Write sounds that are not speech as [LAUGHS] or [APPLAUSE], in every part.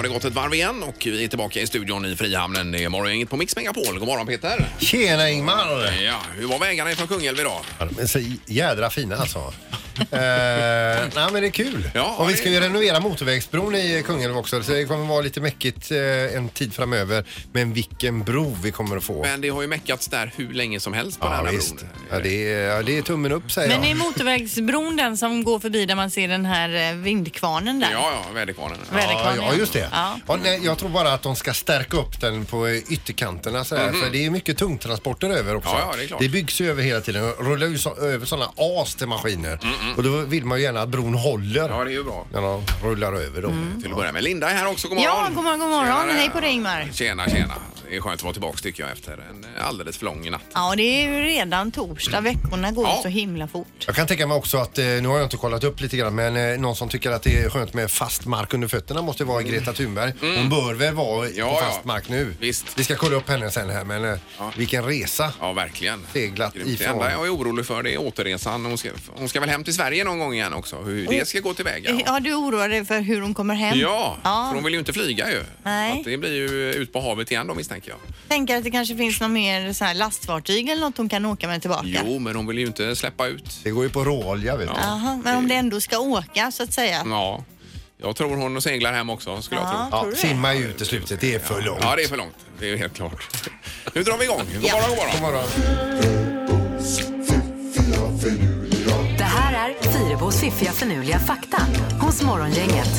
har det gått ett varv igen och vi är tillbaka i studion i Frihamnen. Det är morgongänget på Mix Megapol. God morgon Peter! Tjena Ingmar! Ja, hur var vägarna ifrån Kungälv idag? Ja, de är så jädra fina alltså. Eh, nej men det är kul. Ja, och vi ska ju renovera motorvägsbron i Kungälv också så det kommer vara lite mäckigt eh, en tid framöver. Men vilken bro vi kommer att få. Men det har ju meckats där hur länge som helst på ja, den här visst. bron. Ja, det, är, ja, det är tummen upp säger Men är jag. motorvägsbron den som går förbi där man ser den här eh, vindkvarnen där? Ja, ja, väderkvarnen. Ja, Väderkvarnen, ja, just det. Ja. Ja, nej, jag tror bara att de ska stärka upp den på ytterkanterna så här, för det är mycket tungtransporter över också. Ja, ja, det är klart. det byggs ju över hela tiden. Rullar ju så, över sådana as till maskiner. Och då vill man ju gärna att bron håller Ja, det är ju bra. när de rullar över då. Till att börja med. Linda är här också. God morgon. Ja, god morgon, god morgon. Tjenare. Hej på dig, Ingmar. Tjena, tjena. Det är skönt att vara tillbaka tycker jag efter en alldeles för lång natt. Ja, det är ju redan torsdag. Veckorna går Ja. så himla fort. Jag kan tänka mig också att, eh, nu har jag inte kollat upp lite grann, men eh, någon som tycker att det är skönt med fast mark under fötterna måste vara Greta Thunberg. Hon bör väl vara Ja, på fast ja. mark nu. Visst. Vi ska kolla upp henne sen här, men eh, vilken resa. Ja, verkligen. Seglat Grymt. Det ifrån. enda jag är orolig för det är återresan. Hon ska, hon ska väl hem till Sverige någon gång igen också. Hur det ska gå tillväga. Ja, du oroar dig för hur hon kommer hem? Ja, Ja. för hon vill ju inte flyga ju. Nej. Så att det blir ju ut på havet igen då misstänker jag. Tänker att det kanske finns någon mer så här lastfartyg eller något hon kan åka med tillbaka? Jo, men hon vill ju inte släppa ut. Det går ju på råolja vet du. Jaha, men om det ändå ska åka så att säga. Ja, jag tror hon seglar hem också skulle jag Ja. tro. Ja, Tror du det? simma ut i slutet, det är för långt. Ja, det är för långt. Det är helt klart. [LAUGHS] Nu drar vi igång. God Ja. morgon, god morgon. God morgon. Fyrabos fiffiga förnuliga fakta hos Morgongänget.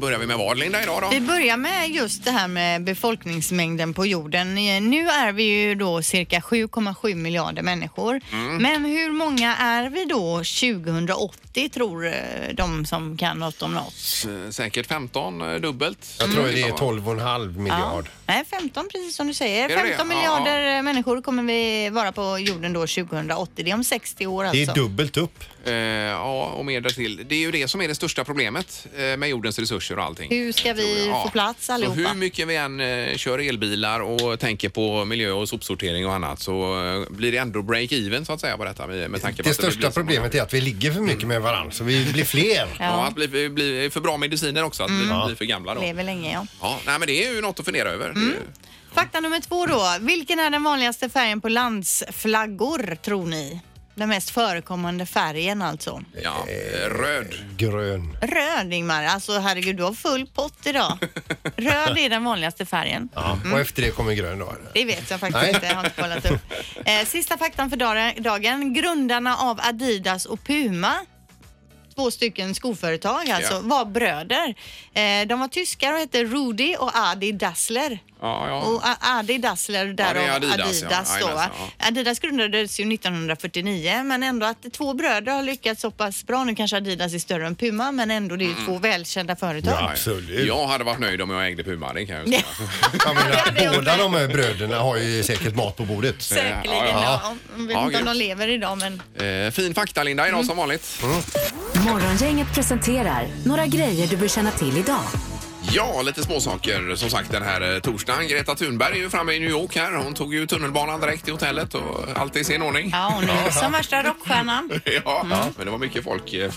Börjar vi med vad Linda idag då? Vi börjar med just det här med befolkningsmängden på jorden. Eh, Nu är vi ju då cirka 7,7 miljarder människor. Mm. Men hur många är vi då 2080 tror eh, de som kan något om något? Säkert 15, eh, dubbelt. Jag tror det är 12,5 miljard. Nej, 15 precis som du säger. Är det det? 15 Ja. miljarder eh, människor kommer vi vara på jorden då 2080. Det är om 60 år Det är alltså. dubbelt upp. Eh, ja, och mer därtill. Det är ju det som är det största problemet eh, med jordens resurser och allting. Hur ska vi jag. få plats Så allihopa? hur mycket vi än eh, kör elbilar och tänker på miljö och sopsortering och annat så eh, blir det ändå break-even så att säga på detta med, med tanke på Det att blir största så problemet är att vi ligger för mycket med varandra så vi blir fler. [LAUGHS] Ja, Ja. att bli, bli för bra mediciner också, att bli, bli för gamla då. Lever länge, ja. Ja, nej, men det är ju något att fundera över. Mm. Det är ju- Fakta nummer två då. Vilken är den vanligaste färgen på landsflaggor tror ni? Den mest förekommande färgen alltså. Ja, röd. Grön. Röd Ingmar, alltså herregud du har full pott idag. Röd är den vanligaste färgen. Ja. Och efter det kommer grön då. Det vet jag faktiskt Nej. inte, jag har inte kollat upp. Eh, sista faktan för dagen- dagen. Grundarna av Adidas och Puma Två stycken skoföretag alltså, Ja. var bröder. Eh, de var tyskar och hette Rudi och Adi Dassler. Ja, ja. Och Adi Dassler, därav är Adidas. Adidas, ja. då? Jajamensan, Adidas grundades ju 1949 men ändå att två bröder har lyckats så pass bra. Nu kanske Adidas är större än Puma men ändå det är ju Mm. två välkända företag. Ja. Absolut. Jag hade varit nöjd om jag ägde Puma, det kan jag säga. [LAUGHS] Menar, [LAUGHS] båda de här bröderna har ju säkert mat på bordet. Säkerligen, Ja, ja. ja. Jag vet Ja, inte om de lever idag men Eh, fin fakta Linda idag som vanligt. Morgongänget presenterar några grejer du bör känna till idag. Ja, lite småsaker. Som sagt den här eh, torsdagen. Greta Thunberg är ju framme i New York här. Hon tog ju tunnelbanan direkt till hotellet och allt är i sin ordning. ja, hon är som värsta rockstjärnan. [LAUGHS] Ja, men det var mycket folk eh,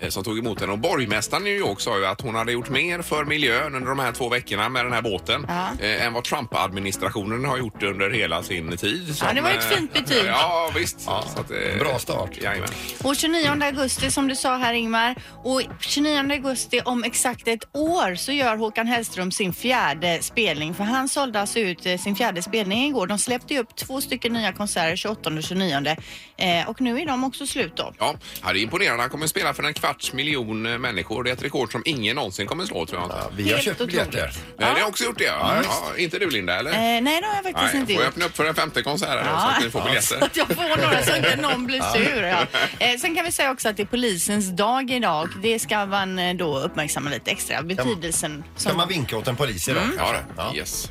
eh, som tog emot henne. Och borgmästaren i New York sa ju att hon hade gjort mer för miljön under de här två veckorna med den här båten Ja. eh, än vad Trump-administrationen har gjort under hela sin tid. Ja, det var ett fint betyg. Ja, visst. Så att, eh, Bra start. Jajamän. Och 29 augusti som du sa här Ingmar och 29 augusti om exakt ett år så gör Håkan Hellström sin fjärde spelning för han sålde alltså ut eh, sin fjärde spelning igår. De släppte ju upp två stycken nya konserter 28 och 29 eh, och nu är de också slut då. Ja, ja, det är imponerande. Han kommer att spela för en kvarts miljon eh, människor. Det är ett rekord som ingen någonsin kommer slå tror jag. Ja, vi har Helt köpt otroligt. biljetter. Eh, Ni har också gjort det? Ja. Ja, inte du Linda, eller? Eh, nej, det har jag faktiskt Nej, inte får jag gjort. öppna upp för en femte konsert här då, så att ni får [LAUGHS] Så biljetter? att jag får några så inte någon blir sur. Ja. Eh, sen kan vi säga också att det är polisens dag idag. Det ska man eh, då uppmärksamma lite extra. Betydelsen. Ska man vinka åt en polis idag? Ja, det. Yes.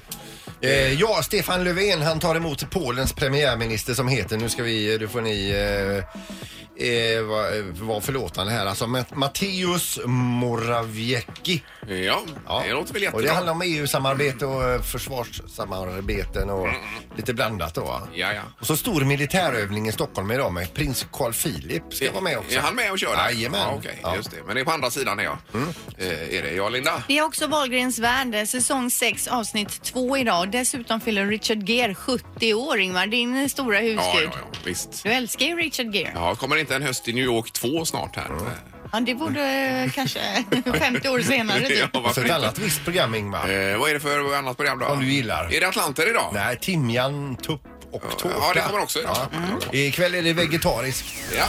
Eh, ja, Stefan Löfven han tar emot Polens premiärminister som heter, nu ska vi, du får ni eh, var, var förlåtande här. Alltså Ma- Matteus Morawiecki. Ja, det låter väl Och jättebra. det handlar om EU-samarbete och eh, försvarssamarbeten och lite blandat då. va? Ja, ja. Och så stor militärövning i Stockholm idag med prins Carl Philip ska vara med också. Är han med och kör där? Jajamän. Ja, okej, Ja. Just det. Men det är på andra sidan är jag. Eh, är det jag, Linda? Det är också Wahlgrens värld, säsong 6 avsnitt 2 idag. Dessutom fyller Richard Gere 70 år, Ingmar. Din stora Ja, husgud. ja, ja, visst. Du älskar ju Richard Gere. Ja, kommer inte en höst i New York 2 snart här? Ja, det borde eh, kanske [LAUGHS] 50 år senare typ. Ja, Och så varför ett inte? annat visst program Ingmar. Eh, vad är det för annat program då? Om du gillar. Är det Atlanter idag? Nej, timjan, tupp och tårta. Ja, det kommer också. Ja. Ikväll är det vegetariskt. Ja.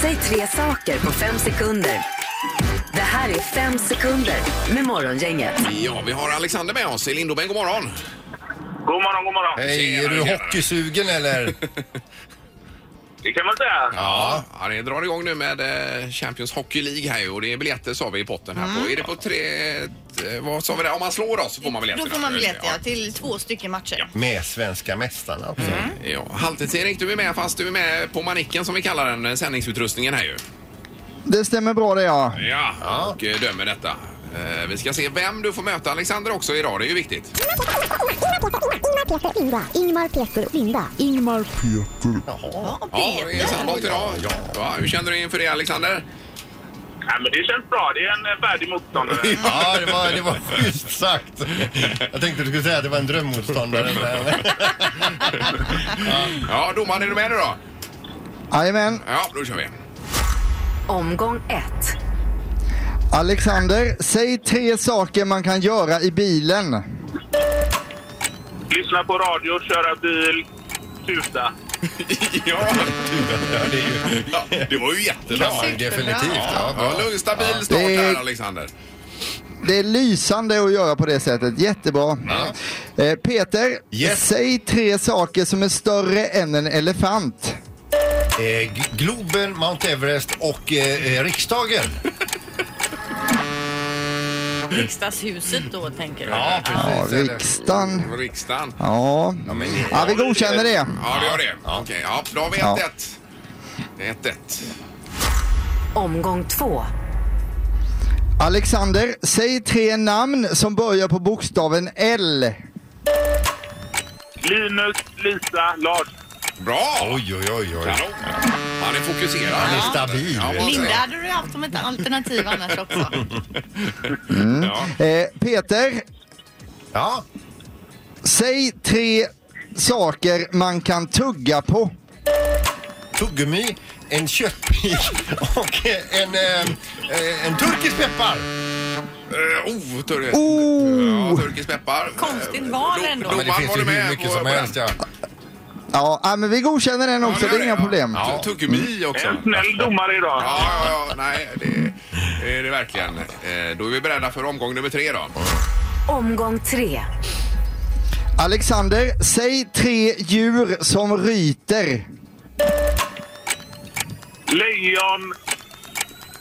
Säg tre saker på fem sekunder. Det här är fem sekunder med Morgongänget. Ja, vi har Alexander med oss i Lindome. God morgon! God morgon, god morgon. Hej, är du hockeysugen eller? [LAUGHS] Det kan man säga. Ja, ja det drar igång nu med eh, Champions Hockey League här ju och det är biljetter sa vi i potten här på. Är det på tre... eh, Vad sa vi där? Om man slår oss så får man biljetter. Då får man biljett ja, ja. till två stycken matcher. Med svenska mästarna också. Ja, Halvtids-Erik, du är med fast du är med på manicken som vi kallar den, eh, sändningsutrustningen här ju. Det stämmer bra det ja. Ja, och eh, dömer detta. Eh, Vi ska se vem du får möta Alexander också idag, det är ju viktigt. Ingmar, Peter, Linda. Ingmar, Peter, Linda. Ingmar, Ja, Ja, det är idag. Ja, hur känner du inför det Alexander? Ja, men det känns bra. Det är en eh, värdig motståndare. [LAUGHS] Ja, det var, det var schysst sagt. Jag tänkte du skulle säga att det var en drömmotståndare. men- Ja, domaren är du med nu då? Jajamän. Ja, då kör vi. Omgång ett. Alexander, säg tre saker man kan göra i bilen. Lyssna på radio, köra bil, tuta. [LAUGHS] ja, det, är ju, ja, det var ju jättebra. Ja, definitivt. Ja, Ja, lugn, stabil start Det är- här Alexander. Det är lysande att göra på det sättet. Jättebra. Eh, Peter, Yes. säg tre saker som är större än en elefant. Eh, Globen, Mount Everest och eh, eh, riksdagen. [LAUGHS] Riksdagshuset då, tänker du? Ja, Ja, precis. Eller- riksdagen. Riksdagen. Ja. men- ja, vi godkänner det. Ja, det gör det. Okej, ja, då har vi Ja. 1-1. 1-1. Omgång två. Alexander, säg tre namn som börjar på bokstaven L. Linus, Lisa, Lars. Bra! Oj, oj, oj, oj. Kanon. Han är fokuserad. Han är stabil. Ja, vad Linda hade du haft som ett alternativ annars också. jag? Ja. Eh, Peter, Ja, säg tre saker man kan tugga på. tuggummi, en köttbit [LAUGHS] och en, eh, eh, en turkisk peppar. Eh, oh, tur Oh! ja, turkisk peppar. Konstigt Eh, val do- ändå. Men det finns ju hur med mycket på- som på helst. Ja, ja, men vi godkänner den också. Ja, det är inga problem. Ja. Tuggummi också. En snäll domare idag. Ja, ja, ja, nej, det, det är det verkligen. Eh, Då är vi beredda för omgång nummer tre då. Omgång tre. Alexander, säg tre djur som ryter. Lejon,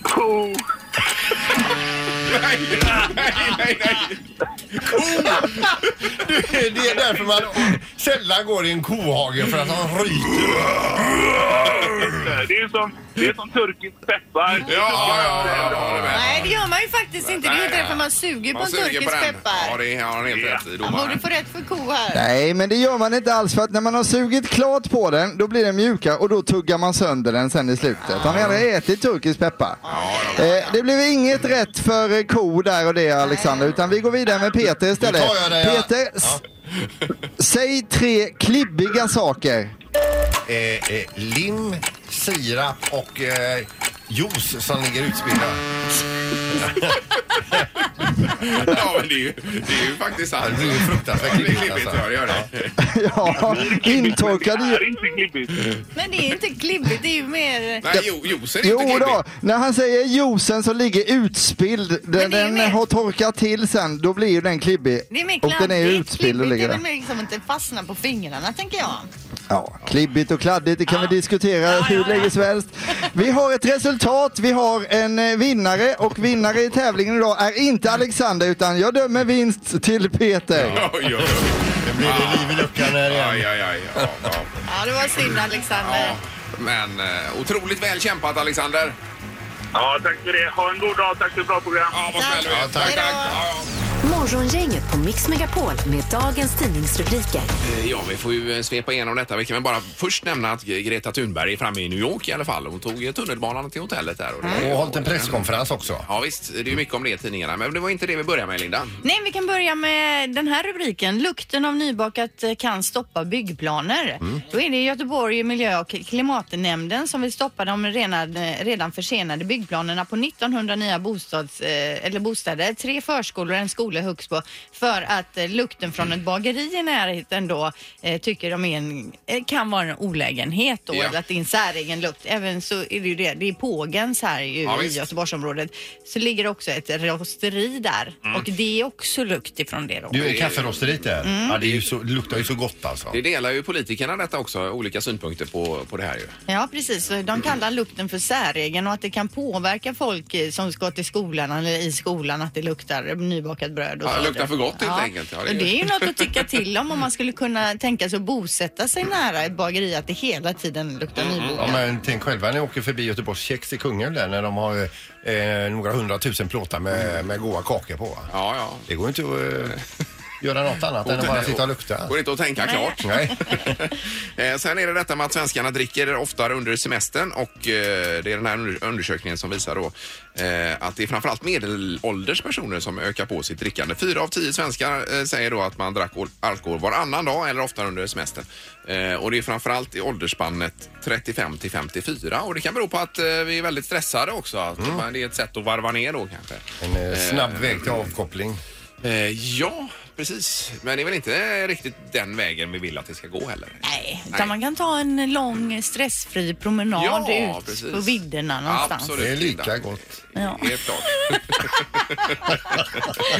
ko. Nej, nej, nej, Ko! Det är därför man sällan går i en kohage för att han ryker. Det är som, det är som turkisk peppar. Ja, ja, ja, ja. Nej, det gör man ju faktiskt inte. Det är ju Nej, därför man suger på en suger turkisk peppar. Ja, det har han helt rätt i, Han borde få rätt för ko här. Nej, men det gör man inte alls för att när man har sugit klart på den, då blir den mjukare och då tuggar man sönder den sen i slutet. Han har redan ätit turkisk peppar. Eh, det blev inget rätt för eh, ko där och det Alexander, utan vi går vidare med Peter istället. Nu tar jag det, ja. Peter, s- säg tre klibbiga saker. Eh, eh, lim, sirap och eh, juice som ligger utspridda. Ja, men det är ju, det är ju faktiskt sant. Ja, det blir ju fruktansvärt Ja, det är klibbigt, ja, det gör det. ja, intorkade Det ju. är inte klibbigt. Men det är inte klibbigt, det är ju mer... Nej, jo, juicen är inte Jo då, klibbig. när han säger juicen som ligger utspilld, den, det är den mer- har torkat till sen, då blir ju den klibbig. Det är mer och den är kladdigt. utspilld och ligger är där. väl mer liksom inte fastna på fingrarna, tänker jag. Ja, klibbigt och kladdigt, det kan vi diskutera hur länge som helst. Vi har ett resultat, vi har en eh, vinnare och vinnare i tävlingen idag är inte Alexander utan jag dömer vinst till Peter. Oj, oj, oj. Det blir det liv i luckan här igen. Aj, aj, aj. Ja, ja. Ja, det var synd Alexander. Men eh, otroligt väl kämpat Alexander. Ja, tack för det. Ha en god dag. Tack för ett bra program. Ja, vad snäll du är. Ja, tack. tack. Morgongänget på Mix Megapol med dagens tidningsrubriker. Eh, Ja, vi får ju eh, svepa igenom detta. Vi kan väl bara först nämna att Greta Thunberg är framme i New York i alla fall. Hon tog eh, tunnelbanan till hotellet där. Och det- Och hållit en presskonferens också. Ja visst, det är ju mycket om det i tidningarna. Men det var inte det vi började med Linda. Nej, vi kan börja med den här rubriken. Lukten av nybakat kan stoppa byggplaner. Då är det Göteborg miljö och klimatnämnden som vill stoppa de redan, redan försenade byggplanerna på 1900 nya bostads, eller bostäder, tre förskolor och en skola i Högsbo för att eh, lukten från ett bageri i närheten då eh, tycker de är en, eh, kan vara en olägenhet då, Ja. eller att det är en säregen lukt. Även så är det ju det, det är Pågens här ju, Ja, i visst. Göteborgsområdet. Så ligger också ett rosteri där Mm. och det är också lukt ifrån det då. Du är kafferosteriet där. Mm. Ja, det, är ju så, luktar ju så gott alltså. Det delar ju politikerna detta också, olika synpunkter på, på det här ju. Ja, precis. Så De kallar lukten för säregen och att det kan påverka folk eh, som ska till skolan eller i skolan att det luktar nybakat bröd. Och Ja, det luktar för gott helt enkelt. Ja, Ja, det är det, ju- är ju något att tycka till om om man [LAUGHS] skulle kunna tänka sig att bosätta sig nära ett bageri att det hela tiden luktar Mm. Ja, men tänk själva när ni åker förbi Göteborgs kex i Kungälv där när de har eh, några hundratusen plåtar med, med goda kakor på. Ja, ja. Det går inte att eh, [LAUGHS] göra något annat än att bara sitta och lukta. Går inte att tänka klart. Nej. [LAUGHS] Eh, Sen är det detta med att svenskarna dricker oftare under semestern och eh, det är den här under- undersökningen som visar då eh, att det är framförallt medelålders personer som ökar på sitt drickande. Fyra av tio svenskar eh, säger då att man drack al- alkohol varannan dag eller oftare under semestern. Eh, Och det är framförallt i åldersspannet 35 till 54 och det kan bero på att eh, vi är väldigt stressade också. Att man- Det är ett sätt att varva ner då kanske. En eh, snabb väg till avkoppling. Eh, Ja, precis. Men det är väl inte riktigt den vägen vi vill att det ska gå heller. Nej, utan Nej. man kan ta en lång stressfri promenad Ja, ut precis. på vidderna någonstans. Absolut. Det är lika gott. Ja. Helt klart. [LAUGHS]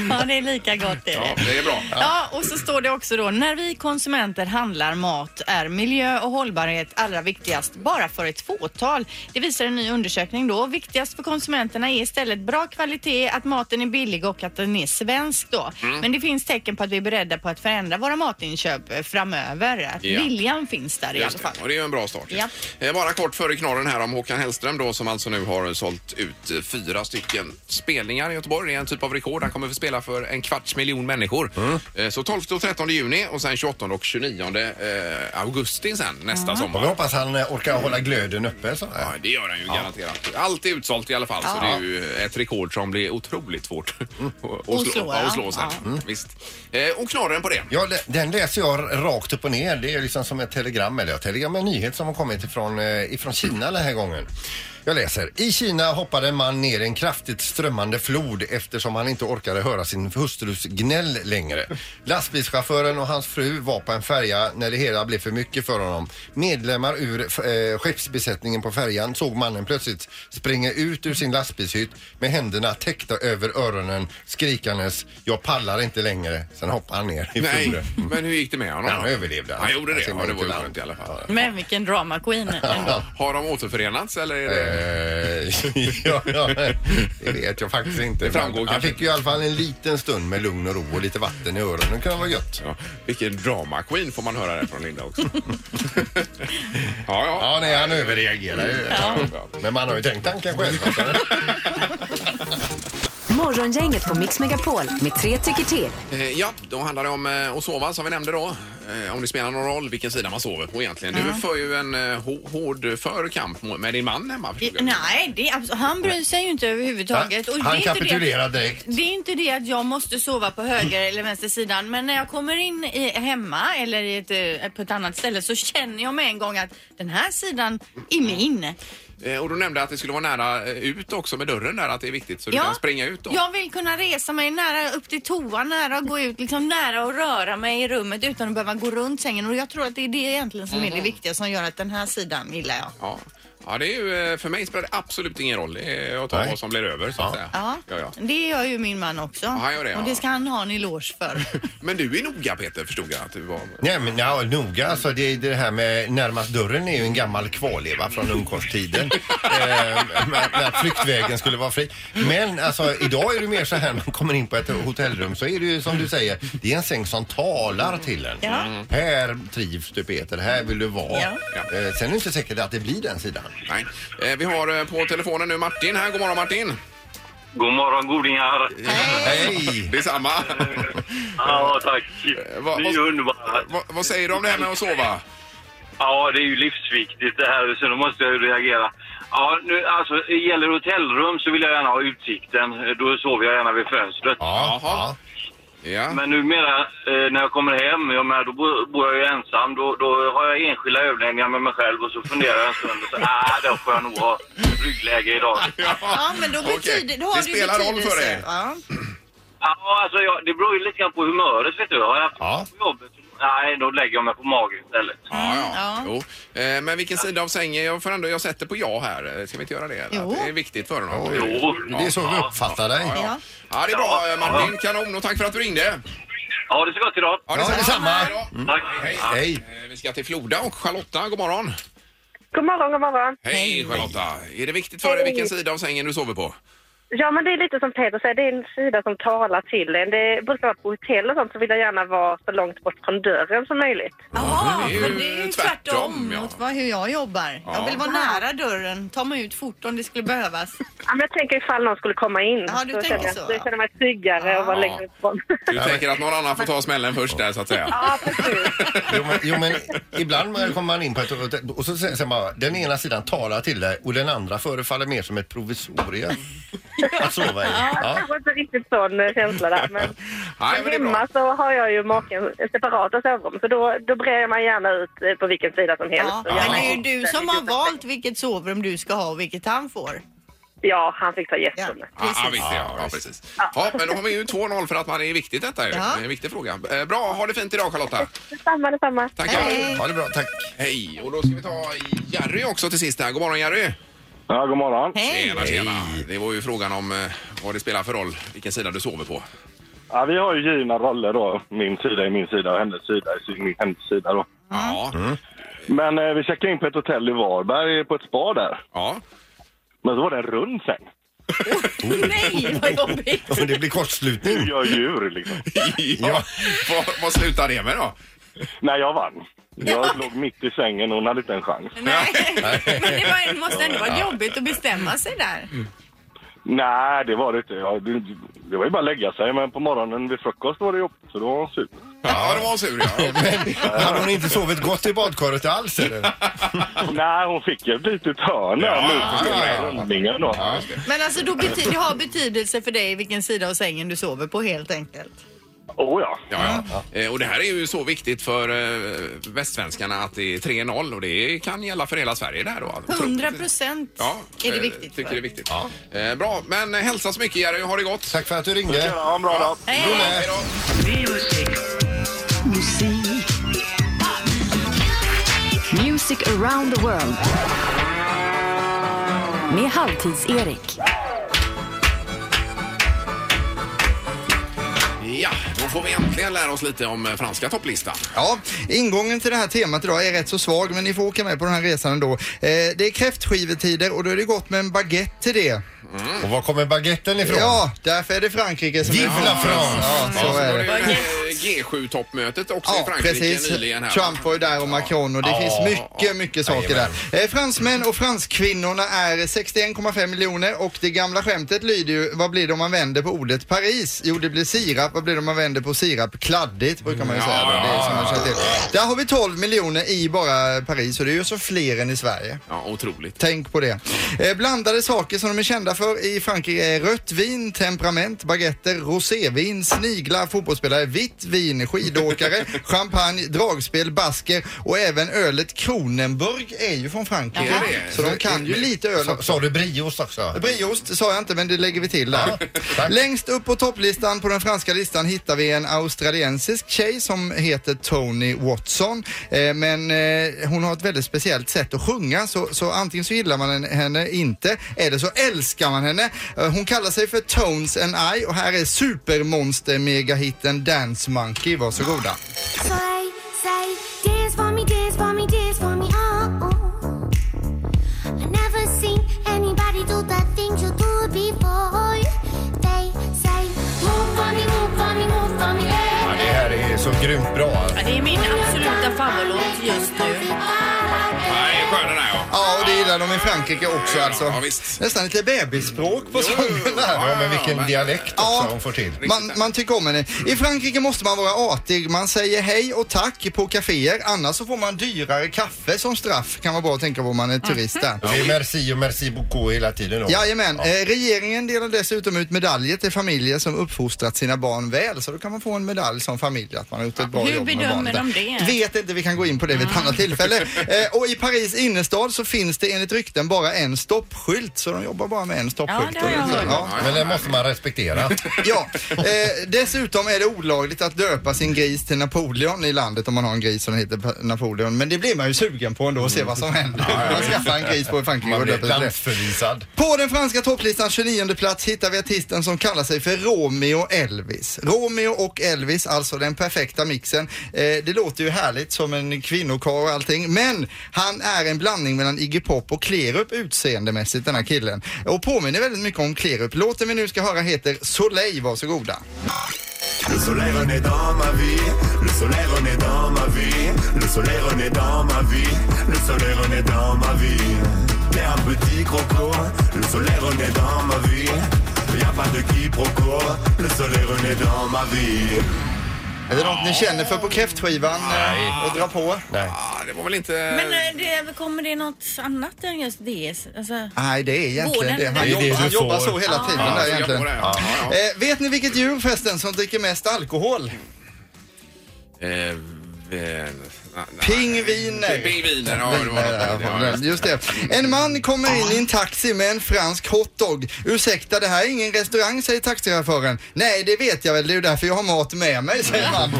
Ja, det är lika gott det Ja, det. det är bra. Ja, och så står det också då, när vi konsumenter handlar mat är miljö och hållbarhet allra viktigast bara för ett fåtal. Det visar en ny undersökning då. Viktigast för konsumenterna är istället bra kvalitet, att maten är billig och att den är svensk då. Mm. Men det finns tecken på att vi är beredda på att förändra våra matinköp framöver. Att Ja. viljan finns där i alla Just det. fall. Och det är ju en bra start. Ja. Eh, Bara kort före knorren här om Håkan Hellström då som alltså nu har sålt ut eh, fyra stycken spelningar i Göteborg. Det är en typ av rekord. Han kommer att spela för en kvarts miljon människor. Mm. Eh, Så 12 och 13 juni och sen 28 och 29 eh, augusti sen nästa Och vi sommar. hoppas han eh, orkar hålla glöden uppe. Så Ja, här. det gör han ju garanterat. Allt är utsålt i alla fall så det är ju ett rekord som blir otroligt svårt [LAUGHS] att Och slå, ja, ja. att slå sen. Ja. Visst. Eh, Och knorren på det. Ja, den läser jag rakt upp och ner. Det är liksom som ett telegram, eller ja, telegram är en nyhet som har kommit ifrån, eh, ifrån Kina den här gången. Jag läser. I Kina hoppade en man ner i en kraftigt strömmande flod eftersom han inte orkade höra sin hustrus gnäll längre. Lastbilschauffören och hans fru var på en färja när det hela blev för mycket för honom. Medlemmar ur eh, skeppsbesättningen på färjan såg mannen plötsligt springa ut ur sin lastbilshytt med händerna täckta över öronen skrikandes “Jag pallar inte längre”. Sen hoppade han ner i Nej, floden. men hur gick det med honom? Han överlevde. Han gjorde det? Ja, det var ju inte skönt i alla fall. Men vilken drama queen ändå. Har de återförenats eller? Är det... Eh, [LAUGHS] ja, ja, det vet jag faktiskt inte. Det framgår Men han kanske fick ju i alla fall en liten stund med lugn och ro och lite vatten i öronen. Det kan vara gött. Ja, vilken drama queen får man höra det från Linda också. [LAUGHS] ja, ja. Ja, nej, han överreagerar ju. Ja. Men man har ju tänkt tanken själv. [LAUGHS] Morgongänget på Mix Megapol med tre tycker till. Eh, ja, då handlar det om eh, att sova som vi nämnde då. Eh, om det spelar någon roll vilken sida man sover på egentligen. Du för ju en eh, hå- hård förkamp med din man hemma. förstod jag. Nej, det är, abs- han bryr sig ju inte överhuvudtaget. Och det är Han inte det- kapitulerar direkt. Det är inte det att jag måste sova på höger [CLEARS THROAT] eller vänster sidan men när jag kommer in i, hemma eller i ett, eh, på ett annat ställe så känner jag med en gång att den här sidan är min. Eh, och du nämnde att det skulle vara nära eh, ut också med dörren där, att det är viktigt så du kan springa ut då. jag vill kunna resa mig nära upp till toan, nära att gå ut, liksom nära att röra mig i rummet utan att behöva gå runt sängen och jag tror att det är det egentligen som är det viktiga som gör att den här sidan gillar jag. Ja. Ja, det är ju, eh, för mig spelar det absolut ingen roll. Det är att ta Nej. vad som blir över så att säga. Ja, Ja, ja. det gör ju min man också. han gör det, Och ja. det ska han ha en eloge för. [LAUGHS] Men du är noga Peter, förstod jag att du var. Nej men ja, noga alltså det, det här med närmast dörren är ju en gammal kvarleva från ungkarlstiden. [LAUGHS] eh, när, när flyktvägen skulle vara fri. Men alltså idag är det mer så här när man kommer in på ett hotellrum så är det ju som du säger, det är en säng som talar till en. Ja. Här trivs du Peter, här vill du vara. Ja. Eh, sen är det inte säkert att det blir den sidan. Nej. Eh, vi har eh, på telefonen nu Martin här. God morgon Martin. God morgon godingar. Hej! Detsamma. Ja, tack. vad- Ni är vad- underbara. Va, vad säger du om det här med att sova? Ja, det är ju livsviktigt det här, så då måste jag ju reagera. Ja, nu, alltså, det gäller hotellrum så vill jag gärna ha utsikten. Då sover jag gärna vid fönstret. Ja, Jaha. Ja. Ja. Men numera eh, när jag kommer hem, jag menar, då bo- bor jag ju ensam. Då, då har jag enskilda överläggningar med mig själv och så funderar jag en stund och så, ah, då får jag nog ha ryggläge idag. [LAUGHS] Ja, men då betyder då har Det spelar roll för dig. Ja. Ja, alltså jag, det beror ju lite grann på humöret, vet du. Har jag haft Ja. på jobbet, nej, då lägger jag mig på magen istället. Ja, ja. Ja. Jo. Eh, men vilken sida av sängen? Jag, får ändå, jag sätter på ja här. Eh, Ska vi inte göra det? Jo. Att Det är viktigt för honom. Jo. Det är så vi uppfattar dig. Ja, ja. Ja. ja, det är bra eh, Martin. Kanon och tack för att du ringde. Ja, det så gott idag. Ja, detsamma. Hej då. Tack. Hej. Hej. Eh, Vi ska till Floda och Charlotta, god morgon. God morgon, god morgon. Hej Charlotta. Är det viktigt för dig vilken sida av sängen du sover på? Ja, men det är lite som Peter säger, det är en sida som talar till en. Det brukar vara på hotell och sånt så vill jag gärna vara så långt bort från dörren som möjligt. Jaha, det är ju men det är ju tvärtom, tvärtom ja. mot vad, hur jag jobbar. Jag vill vara nära dörren, ta mig ut fort om det skulle behövas. [LAUGHS] Ja, men jag tänker ifall någon skulle komma in. Ja, du så tänker jag, så, Då ja. känner jag mig tryggare och vara Ja. längre ifrån. Du tänker att någon annan får ta smällen först där så att säga? Ja, precis. Jo men, jo men ibland kommer man in på ett hotell och så säger man bara den ena sidan talar till dig och den andra förefaller mer som ett provisorium [LAUGHS] att sova i. Ja. Jag har inte riktigt sån eh, känsla där. Men, Nej, men det hemma så har jag ju maken separata sovrum så då, då brer mig gärna ut eh, på vilken sida som helst. Ja, men det är ju du som har valt vilket sovrum du ska ha och vilket han får. Ja, han fick ta Ja, gästrummet. Ja, ja, precis. visst, ja, ja, precis. Ja, men då har vi ju 2-0 för att man är viktigt detta ju. Ja. Det är en viktig fråga. Eh, Bra, ha det fint idag Charlotta. Detsamma, detsamma. Tackar. Hej. Ha det bra, tack. Hej, och då ska vi ta Jerry också till sist här. God morgon Jerry. Ja, god morgon. Hej! Tjena, tjena. Det var ju frågan om eh, vad det spelar för roll, vilken sida du sover på. Ja, vi har ju givna roller då. Min sida är min sida och hennes sida är min, hennes sida då. Ja. Men eh, vi checkade in på ett hotell i Varberg på ett spa där. ja. Men så var det en rund säng. [LAUGHS] Nej, vad jobbigt! Det blir kortslutning. Du gör djur liksom. [LAUGHS] ja. Vad, vad slutar det med då? Nej, jag vann. Jag låg mitt i sängen och hon hade inte en chans. Nej. [LAUGHS] Men det var, måste ändå vara jobbigt att bestämma sig där. Nej, det var det inte. Ja, det, det var ju bara att lägga sig. Men på morgonen vid frukost var det jobbigt. Så då var hon sur. Ja, det var sur ja. [LAUGHS] Men hade hon inte sovit gott i badkaret alls eller? [LAUGHS] Nej, hon fick ett litet hörn där Ja, nu ja, ja, ja. rundningen då. Men alltså då bety- det har betydelse för dig vilken sida av sängen du sover på helt enkelt. Oh ja. Ja, ja. Eh, Och det här är ju så viktigt för eh, västsvenskarna att det är 3-0 och det kan gälla för hela Sverige där då. 100 procent Ja, är det eh, viktigt Tycker för. det är viktigt. Eh, bra, men hälsa så mycket Jerry. Ha det gott. Tack för att du ringde. Ja, en bra dag. Hej! Hej då. Music around the world. Med Halvtids-Erik. Då får vi äntligen lära oss lite om eh, franska topplistan. Ja, ingången till det här temat idag är rätt så svag men ni får åka med på den här resan ändå. Eh, det är kräftskivetider och då är det gott med en baguette till det. Och var kommer baguetten ifrån? Ja, därför är det Frankrike som Vive är la France! Ja, Ja, så är det G7-toppmötet också i Ja, Frankrike precis. nyligen här. Trump var ju där och Macron och det Ja. finns mycket, mycket saker där. Eh, fransmän och franskvinnorna är 61,5 miljoner och det gamla skämtet lyder ju, vad blir det om man vänder på ordet Paris? Jo, det blir sirap. Vad blir det om man vänder på sirap? Kladdigt brukar man ju säga. Då. Det är som man känner till. Där har vi 12 miljoner i bara Paris och det är ju så fler än i Sverige. Ja, otroligt. Tänk på det. Eh, blandade saker som de är kända för i Frankrike är rött vin, temperament, baguetter, rosévin, sniglar, fotbollsspelare, vitt vin, skidåkare, champagne, dragspel, basker och även ölet Kronenburg är ju från Frankrike. Är det? Så de kan ju lite öl Sa, också. sa du brieost också? Brieost sa jag inte men det lägger vi till där. Längst upp på topplistan på den franska listan hittar vi en australiensisk tjej som heter Tony Watson. Eh, men eh, hon har ett väldigt speciellt sätt att sjunga så, så antingen så gillar man henne- inte eller så älskar man henne. Eh, hon kallar sig för Tones and I och här är supermonster megahitten Dance Monkey. Varsågoda. Say, say, dance for me, dance for me, dance for me. I never seen anybody do the things you do before. They say, move for me, move for me, move for me, Ja, yeah. det här är så grymt bra. Ja, det är min absoluta favoritlåt just nu. Ja, det är skön den här ja. Ja, och det gillar de i Frankrike också alltså. Ja, visst. Nästan lite bebisspråk på sången där. Ja, men vilken men- dialekt också Ja. hon får till. Man, man tycker om henne. I Frankrike måste man vara artig. Man säger hej och tack på kaféer. Annars så får man dyrare kaffe som straff. Kan vara bra att tänka på om man är turist där. Det är merci och merci beaucoup hela tiden då. Jajamän. Eh, regeringen delar dessutom ut medaljer till familjer som uppfostrat sina barn väl. Så då kan man få en medalj som familj att man har gjort ett bra Hur jobb med bedömer barnet. de det? Vet inte, vi kan gå in på det vid ett annat tillfälle. [LAUGHS] Eh, och i Paris innerstad så finns det enligt rykten bara en stoppskylt. Så de jobbar bara med en stoppskylt. Ja, det har jag hört. Ja. Men det måste man respektera. [LAUGHS] Ja, eh, dessutom är det olagligt att döpa sin gris till Napoleon i landet om man har en gris som heter Napoleon. Men det blir man ju sugen på ändå och se vad som händer. Man skaffar en gris på Frankrike och döper landsförvisad. På den franska topplistan 29 plats hittar vi artisten som kallar sig för Romeo Elvis. Romeo och Elvis, alltså den perfekta mixen. Eh, det låter ju härligt som en kvinnokar och allting, men han är en blandning mellan Iggy Pop och Klerup utseendemässigt, den här killen. Och påminner väldigt mycket om Klerup. Låten vi nu ska höra heter Soleil, varsågoda. Le soleil renaît dans ma vie, le soleil renaît dans ma vie, le soleil renaît dans ma vie, le soleil renaît dans ma vie. T'es un petit croco, le soleil renaît dans ma vie. Y a pas de quiproquo, le soleil renaît dans ma vie. Är det något ni känner för på kräftskivan eh, och dra på? Nej. Ja, det var väl inte... Men eh, det, kommer det något annat än just det? Alltså, Nej, det är egentligen Vården, det. Han, det är det jobbar, han jobbar får. så hela tiden Ja, där jag egentligen. på det. Ja, ja, Eh, vet ni vilket djur förresten som dricker mest alkohol? ja. Eh, eh. Pingviner. Pingviner, ja. Det var något det, ja, just Just det. En man kommer in i en taxi med en fransk hotdog. Ursäkta, det här är ingen restaurang, säger taxichauffören. Nej, det vet jag väl. Det är ju därför jag har mat med mig, säger mannen. [LAUGHS]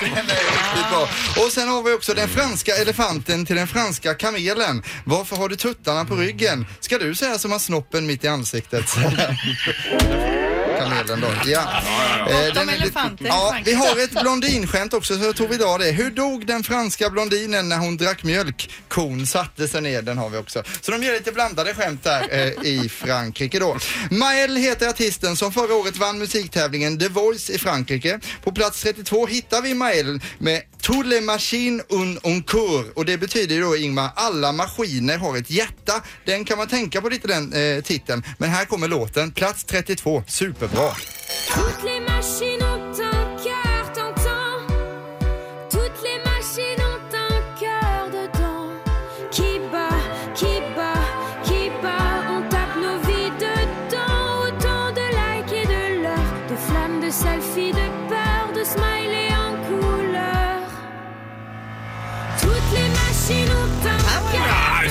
Den är riktigt bra. Och sen har vi också den franska elefanten till den franska kamelen. Varför har du tuttarna på ryggen? Ska du säga som har snoppen mitt i ansiktet? [LAUGHS] Kamelen då. Ja. Eh, den är lite- elefanter Ja, vi har ett blondinskämt också så jag tror vi drar det. Hur dog den franska blondinen när hon drack mjölk? Kon satte sig ner, den har vi också. Så de gör lite blandade skämt där eh, i Frankrike då. Mael heter artisten som förra året vann musiktävlingen The Voice i Frankrike. På plats 32 hittar vi Mael med Tous les machines un un cour och det betyder ju då Ingmar, alla maskiner har ett hjärta. Den kan man tänka på lite den eh, titeln. Men här kommer låten, plats 32, superbra. Toutes les machines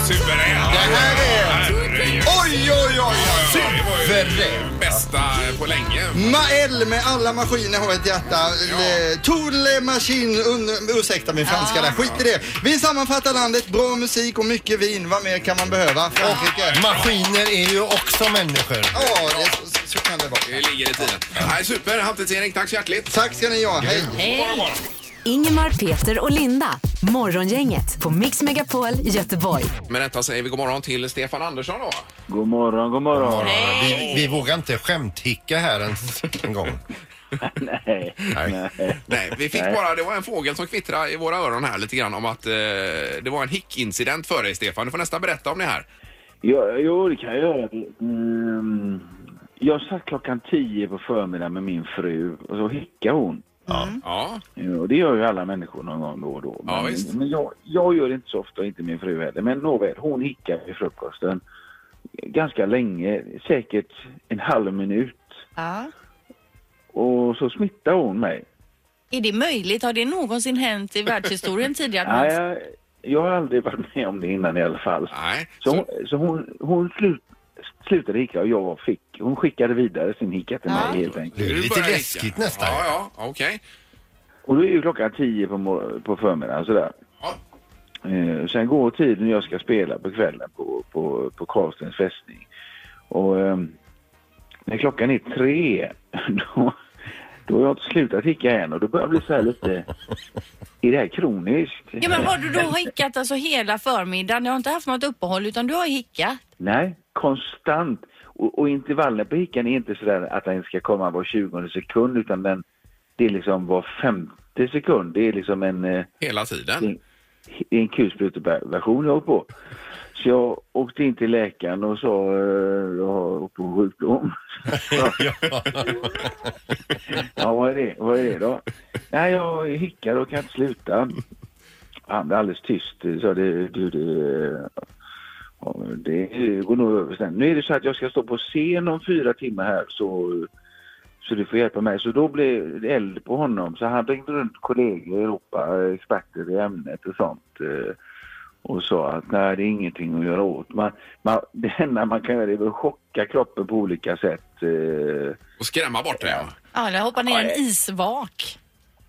Ja, super det! Här är... Herregud. Oj, oj, oj! Suverän. bästa på länge. Mael med alla maskiner har ett hjärta. Ja. Toule Machine, un, ursäkta min franska där, skit i det. Vi sammanfattar landet, bra musik och mycket vin. Vad mer kan man behöva? Frankrike. Maskiner är ju också människor. Ja, det, så, så kan det vara. Det ligger i tiden. Nej, super. Halvtids-Erik, tack så hjärtligt. Tack ska ni ha, hej. Bara. Ingemar, Peter och Linda. Morgongänget på Mix Megapol Göteborg. Med detta säger vi god morgon till Stefan Andersson då. God morgon, god morgon. Vi, vi vågar inte skämthicka här ens en gång. Nej, Nej. nej. Nej, vi fick bara, det var en fågel som kvittrade i våra öron här lite grann om att eh, det var en hickincident för dig Stefan. Du får nästan berätta om det här. Jo, jo, det kan jag göra. Mm, jag satt klockan tio på förmiddagen med min fru och så hickade hon. Ja, Jo, det gör ju alla människor någon gång då och då. Ja, Men, visst. men jag, jag gör det inte så ofta, och inte min fru heller. Men nåväl, hon hickade vid frukosten ganska länge, säkert en halv minut. ja. Och så smittade hon mig. Är det möjligt? Har det någonsin hänt i världshistorien tidigare? Nej, jag, jag har aldrig varit med om det innan i alla fall. Nej. Så, hon, så hon, hon slut, slutade hicka och jag fick, hon skickade vidare sin hicka till mig helt enkelt. Det är lite börjar läskigt hicka. nästan. Ja, ja, okej. Och då är ju klockan tio på, mor- på förmiddagen sådär. Ja. Eh, sen går tiden jag ska spela på kvällen på, på, på Karlstens fästning. Och eh, när klockan är tre, [LAUGHS] då, då har jag inte slutat hicka än och då börjar det bli så här lite... Är det här kroniskt? Ja, men har du då hickat alltså hela förmiddagen? Du har inte haft något uppehåll utan du har hickat? Nej, konstant. Och, och intervallen på hickan är inte sådär att den ska komma var 20 sekund utan den, det är liksom var femte sekund. Det är liksom en... eh, Hela tiden. en, en kulspruteversion jag har på. Så jag åkte in till läkaren och sa eh, jag har på sjukdom. [LAUGHS] ja, vad är det? Vad är det då? Nej, jag hickar och kan inte sluta. Han blev alldeles tyst. Så det, du, det, det går nog över sen. Nu är det så att jag ska stå på scen om fyra timmar här så, så du får hjälpa mig. Så då blev det eld på honom. Så han ringde runt kollegor i Europa, experter i ämnet och sånt. Eh, Och sa att nej, det är ingenting att göra åt. Man, man, [LAUGHS] det enda man kan göra är att chocka kroppen på olika sätt. eh, Och skrämma bort det, ja. Ja, eller hoppa ner i en isvak.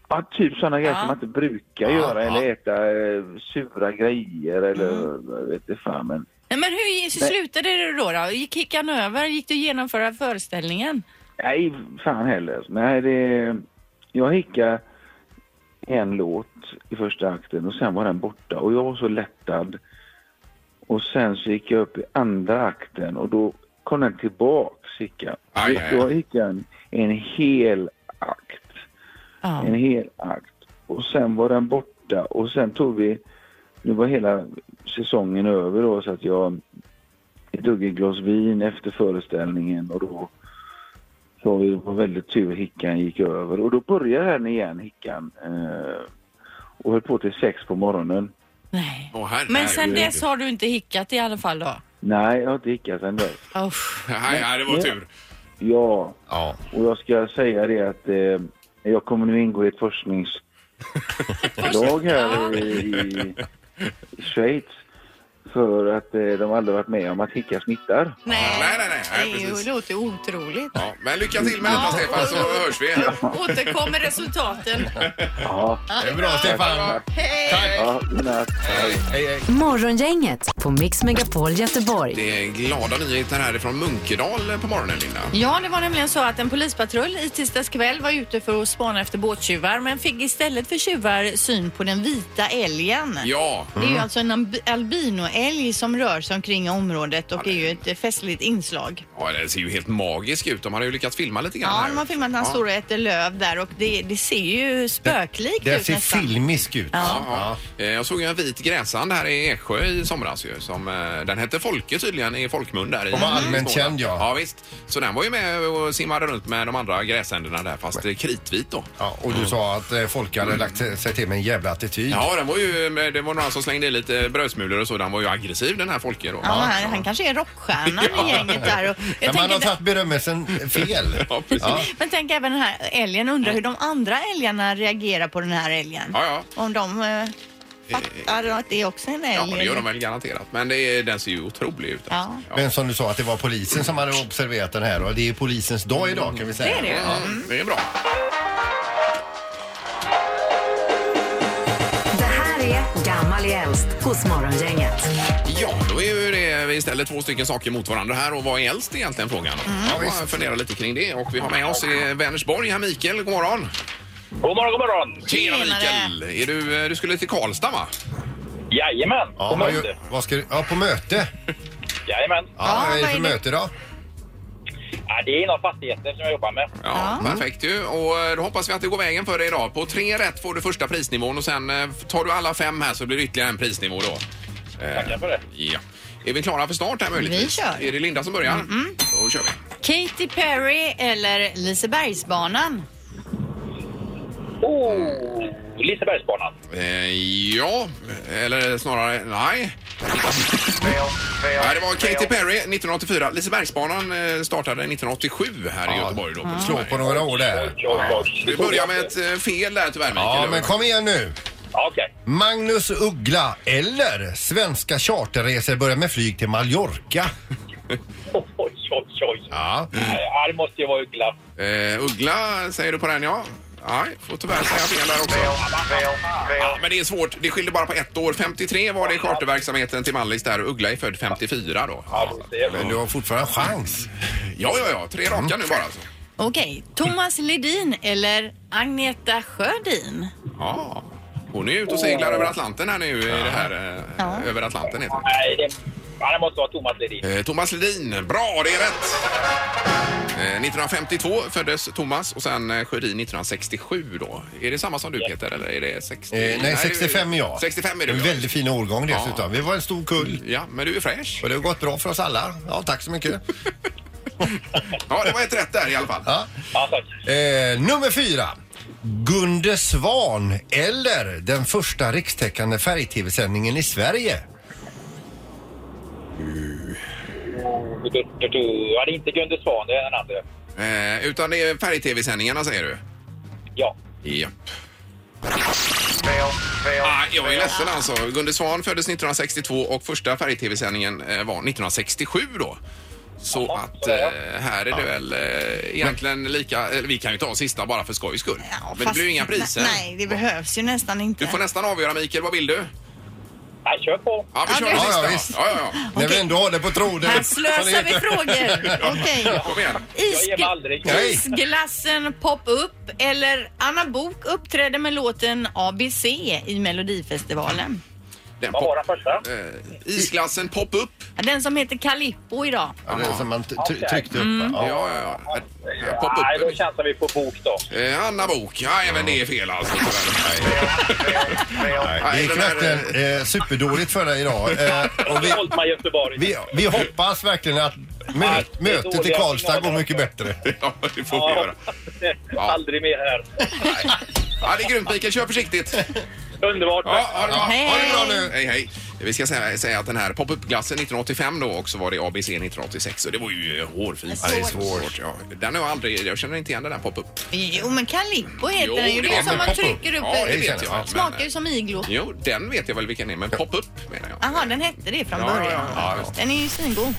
Ja, typ sådana grejer Ja. som man inte brukar Ja, göra. ja. Eller äta eh, sura grejer eller Mm. vet inte fan. Men Nej, men hur slutade det då? då? Gick hickan över? Gick du genomföra föreställningen? nej, fan heller. Nej, det... Jag hickade en låt i första akten och sen var den borta. Och jag var så lättad. Och sen så gick jag upp i andra akten och då kom den tillbaks, aj. Då hickade jag en, en hel akt. Ja. en hel akt. Och sen var den borta och sen tog vi, nu var hela säsongen över då så att jag, jag drog ett glas vin efter föreställningen och då så det var väldigt tur hickan gick över och då började den igen hickan eh, och höll på till sex på morgonen. Nej. Åh, herregud. Men sen dess har du inte hickat i alla fall då? Nej, jag har inte hickat sen dess. Nej, nej, det var tur. Ja, Ja. och jag ska säga det att eh, jag kommer nu ingå i ett forskningslag [LAUGHS] här i, i Schweiz för att eh, de aldrig varit med om att hicka smittar. Nej, nej, nej, nej, det är ju- precis. det låter otroligt. Ja, men lycka till med detta, Stefan, så hörs vi. [LAUGHS] Återkom med resultaten. Ja, Det är bra Stefan. Hej! ja. Hej, hej. Morgongänget på Mix Megapol Göteborg. Det är glada nyheter härifrån Munkedal på morgonen, Linda. Ja, det var nämligen så att en polispatrull i tisdags kväll var ute för att spana efter båttjuvar men fick istället för tjuvar syn på den vita älgen. Ja, Det är ju alltså en amb- albinoälg som rör sig omkring i området och är ju ett eh, festligt inslag. ja det ser ju helt magisk ut. De har ju lyckats filma lite grann Ja, här. de har filmat när han Ja. står och äter löv där och det, det ser ju spöklikt Det ut ser nästan. filmisk ut. Ja, ja. Eh, Jag såg ju en vit gräsand här i Eksjö i somras ju. Som, eh, den hette Folke tydligen i folkmun där. i- Och var allmänt Småland. känd, ja. Ja visst. Så den var ju med och simmade runt med de andra gräsänderna där fast eh, kritvit då. Ja, och du sa att eh, folk hade lagt sig till med en jävla attityd. Ja, den var ju, det var några som slängde i lite brödsmulor och så. Den var ju aggressiv den här Folke då. Ja, han, han kanske är rockstjärnan i gänget där. Och jag Men man har tänker, tagtt berömmelsen fel. [LAUGHS] Ja, precis. Ja. men tänk även den här älgen. Undrar hur de andra älgarna reagerar på den här älgen. Ja, ja. Om de eh, fattar att det är också en älg. Ja, det gör de väl garanterat. Men det, är- den ser ju otrolig ut. Ja. Alltså. Men som du sa att det var polisen som hade observerat den här och det är polisens dag idag kan vi säga. Det är det ju. Ja, det är bra. Äldst hos Morgongänget. Ja, då är ju det, vi ställer två stycken saker mot varandra här och vad är äldst egentligen frågan? Ja, jag funderar lite kring det och vi har med oss i Vänersborg här Mikael, god morgon. God morgon, god morgon. Tjena. Mikael! Är du, eh, du skulle till Karlstad va? Jajamän, Ja, på vad möte. gör- vad ska du, ja, på möte. Jajamän. Ja, Ja, vad är det för möte då? Ja, det är inom fastigheter som jag jobbar med. Ja, perfekt ju. Och eh, då hoppas vi att det går vägen för dig idag. På tre rätt får du första prisnivån och sen eh, tar du alla fem här så blir det ytterligare en prisnivå då. Eh, Tackar för det. Ja. Är vi klara för start här möjligtvis? Vi kör. Är det Linda som börjar? Då kör vi. Katy Perry eller Lisebergsbanan? Oh, Lisebergsbanan. Eh, ja, eller snarare nej. Nej, det var Katy Perry 1984. Lisebergsbanan eh, startade 1987 här i Göteborg. Då, på Slå Liseberg. på några år där. Du börjar med ett eh, fel där tyvärr Mikael. Ja, men kom igen nu. Okej. Magnus Uggla eller svenska charterresor börjar med flyg till Mallorca. [LAUGHS] Oj, oj, oj. Ja. Ja, det måste ju vara Uggla. Eh, Uggla säger du på den ja. Nej, får tyvärr säga fel där också. Ja, men det är svårt. Det skiljer bara på ett år. 53 var det i charterverksamheten till Mallis där och Uggla är född 54 då. Men du har fortfarande chans. Ja, ja, ja. Tre raka nu bara alltså. Okej, Thomas Ledin eller Agneta Sjödin? Ja. Hon är ute och seglar över Atlanten här nu i det här eh, Över Atlanten heter det. Nej, det, ja, det måste vara Thomas Ledin. Eh, Thomas Ledin, bra det är rätt! Eh, 1952 föddes Thomas och sen eh, Sjödin 1967 då. Är det samma som du Peter eller är det 60? Eh, nej, 65 är jag. 65 är du En väldigt fin årgång dessutom. Ja. Vi var en stor kull. Ja, men du är fräsch. Och det har gått bra för oss alla. Ja, tack så mycket. [LAUGHS] Ja, det var ett rätt där i alla fall. Ja. Ja, tack. Eh, nummer fyra. Gunde Svan eller den första rikstäckande färg-tv-sändningen i Sverige. Du, du, du, du. Ja, det är inte Gunde Svan, det är den andra. Eh, utan det är färg-tv-sändningarna säger du? Ja. Japp. Ah, jag är ledsen alltså. Gunde Svan föddes 1962 och första färg-tv-sändningen eh, var 1967 då. Så att eh, här är det väl eh, egentligen lika, eller vi kan ju ta sista bara för skojs skull. Men det fast- blir ju inga priser. Nej, det behövs ju nästan inte. Du får nästan avgöra Mikael, vad vill du? Nej, kör på. Ja, vi Ja, kör det- Ja, sista. ja, visst. Ja, ja, ja. När vi ändå har det på tråden. Här slösar vi frågor. [LAUGHS] Okej. Kom igen. Jag ger mig aldrig. Nej. Isglassen Pop-Up eller Anna Bok uppträdde med låten ABC i Melodifestivalen. Den Vad var pop, den första? eh, isglassen pop-up. Ja, Den som heter Calippo idag. Ja, det är som man t- Okej. tryckte upp. Mm. va? Ja, ja, ja. Eh, Pop-up. Nej, då chansar vi på bok då. Eh, Anna Bok. Ja, även det är fel alltså. tyvärr. Nej, Nej, det gick den här, verkligen eh, superdåligt för dig idag. [LAUGHS] Eh, och vi, Göteborg. vi, vi hoppas verkligen att mö, det är mötet i dåliga Karlstad går signaler. mycket bättre. [LAUGHS] Ja, det får vi göra. Ja. [LAUGHS] Aldrig mer här. Ja, det är grymt Mikael. Kör försiktigt. Underbart. Ja, ha det bra. Hej, Ha det bra hej. nu. Hej, hej. Vi ska säga, säga att den här pop-up-glassen 1985 då också var det ABC 1986 och det var ju eh, hårfint. Ja, det är svårt. Ja. Den har jag aldrig, jag känner inte igen den där pop-up. Jo, men Calippo heter Jo, den ju. det Det är är som man trycker upp. Ja, det vet jag. Men, Smakar ju som iglo. Jo, den vet jag väl vilken är, men pop-up menar jag. Jaha, den hette det från Ja, ja, början. ja, just Den är ju svingod.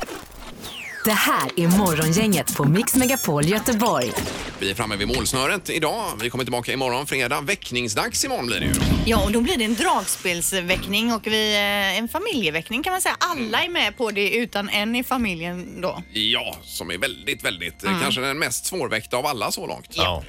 Det här är Morgongänget på Mix Megapol Göteborg. Vi är framme vid målsnöret idag. Vi kommer tillbaka imorgon fredag. Väckningsdags imorgon blir det ju. Ja, och då blir det en dragspelsväckning och vi, eh, en familjeväckning kan man säga. Alla är med på det utan en i familjen då. Ja, som är väldigt, väldigt, eh, Mm. kanske den mest svårväckta av alla så långt. Ja.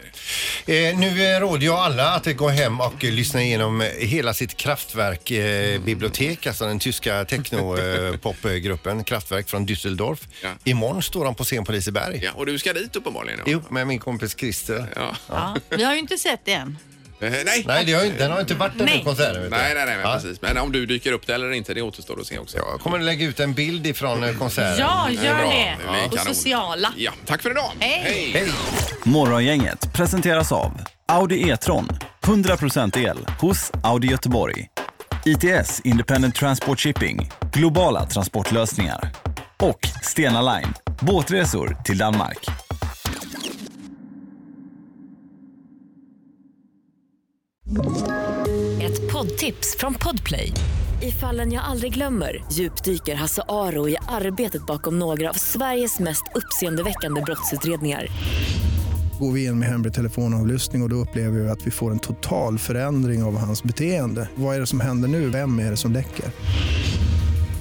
Eh, nu eh, råder jag alla att gå hem och eh, lyssna igenom eh, hela sitt Kraftwerk-bibliotek, alltså den tyska techno-popgruppen [LAUGHS] Kraftwerk från Düsseldorf. Ja. Imorgon står de på scen på Liseberg. Ja, och du ska dit uppenbarligen. Ja. Ihop med min kompis Christer. Ja. Ja. Vi har ju inte sett det än. Eh, nej. Nej, det har, ju- den har inte varit den Nej. här konserten. vet du. Nej, nej, nej, men Ja. precis. Men om du dyker upp det eller inte, det återstår att se också. Jag kommer att lägga ut en bild ifrån eh, konserten. Ja, gör bra. det. Det är På kanon. sociala. Ja, tack för idag. Hej. Hej! Morgongänget presenteras av Audi E-tron. 100% el hos Audi Göteborg. ITS Independent Transport Shipping. Globala transportlösningar. Och Stena Line. Båtresor till Danmark. Ett poddtips från Podplay. I fallen jag aldrig glömmer djupdyker Hasse Aro i arbetet bakom några av Sveriges mest uppseendeväckande brottsutredningar. Går vi in med hemlig telefonavlyssning och, och då upplever vi att vi får en total förändring av hans beteende. Vad är det som händer nu? Vem är det som läcker?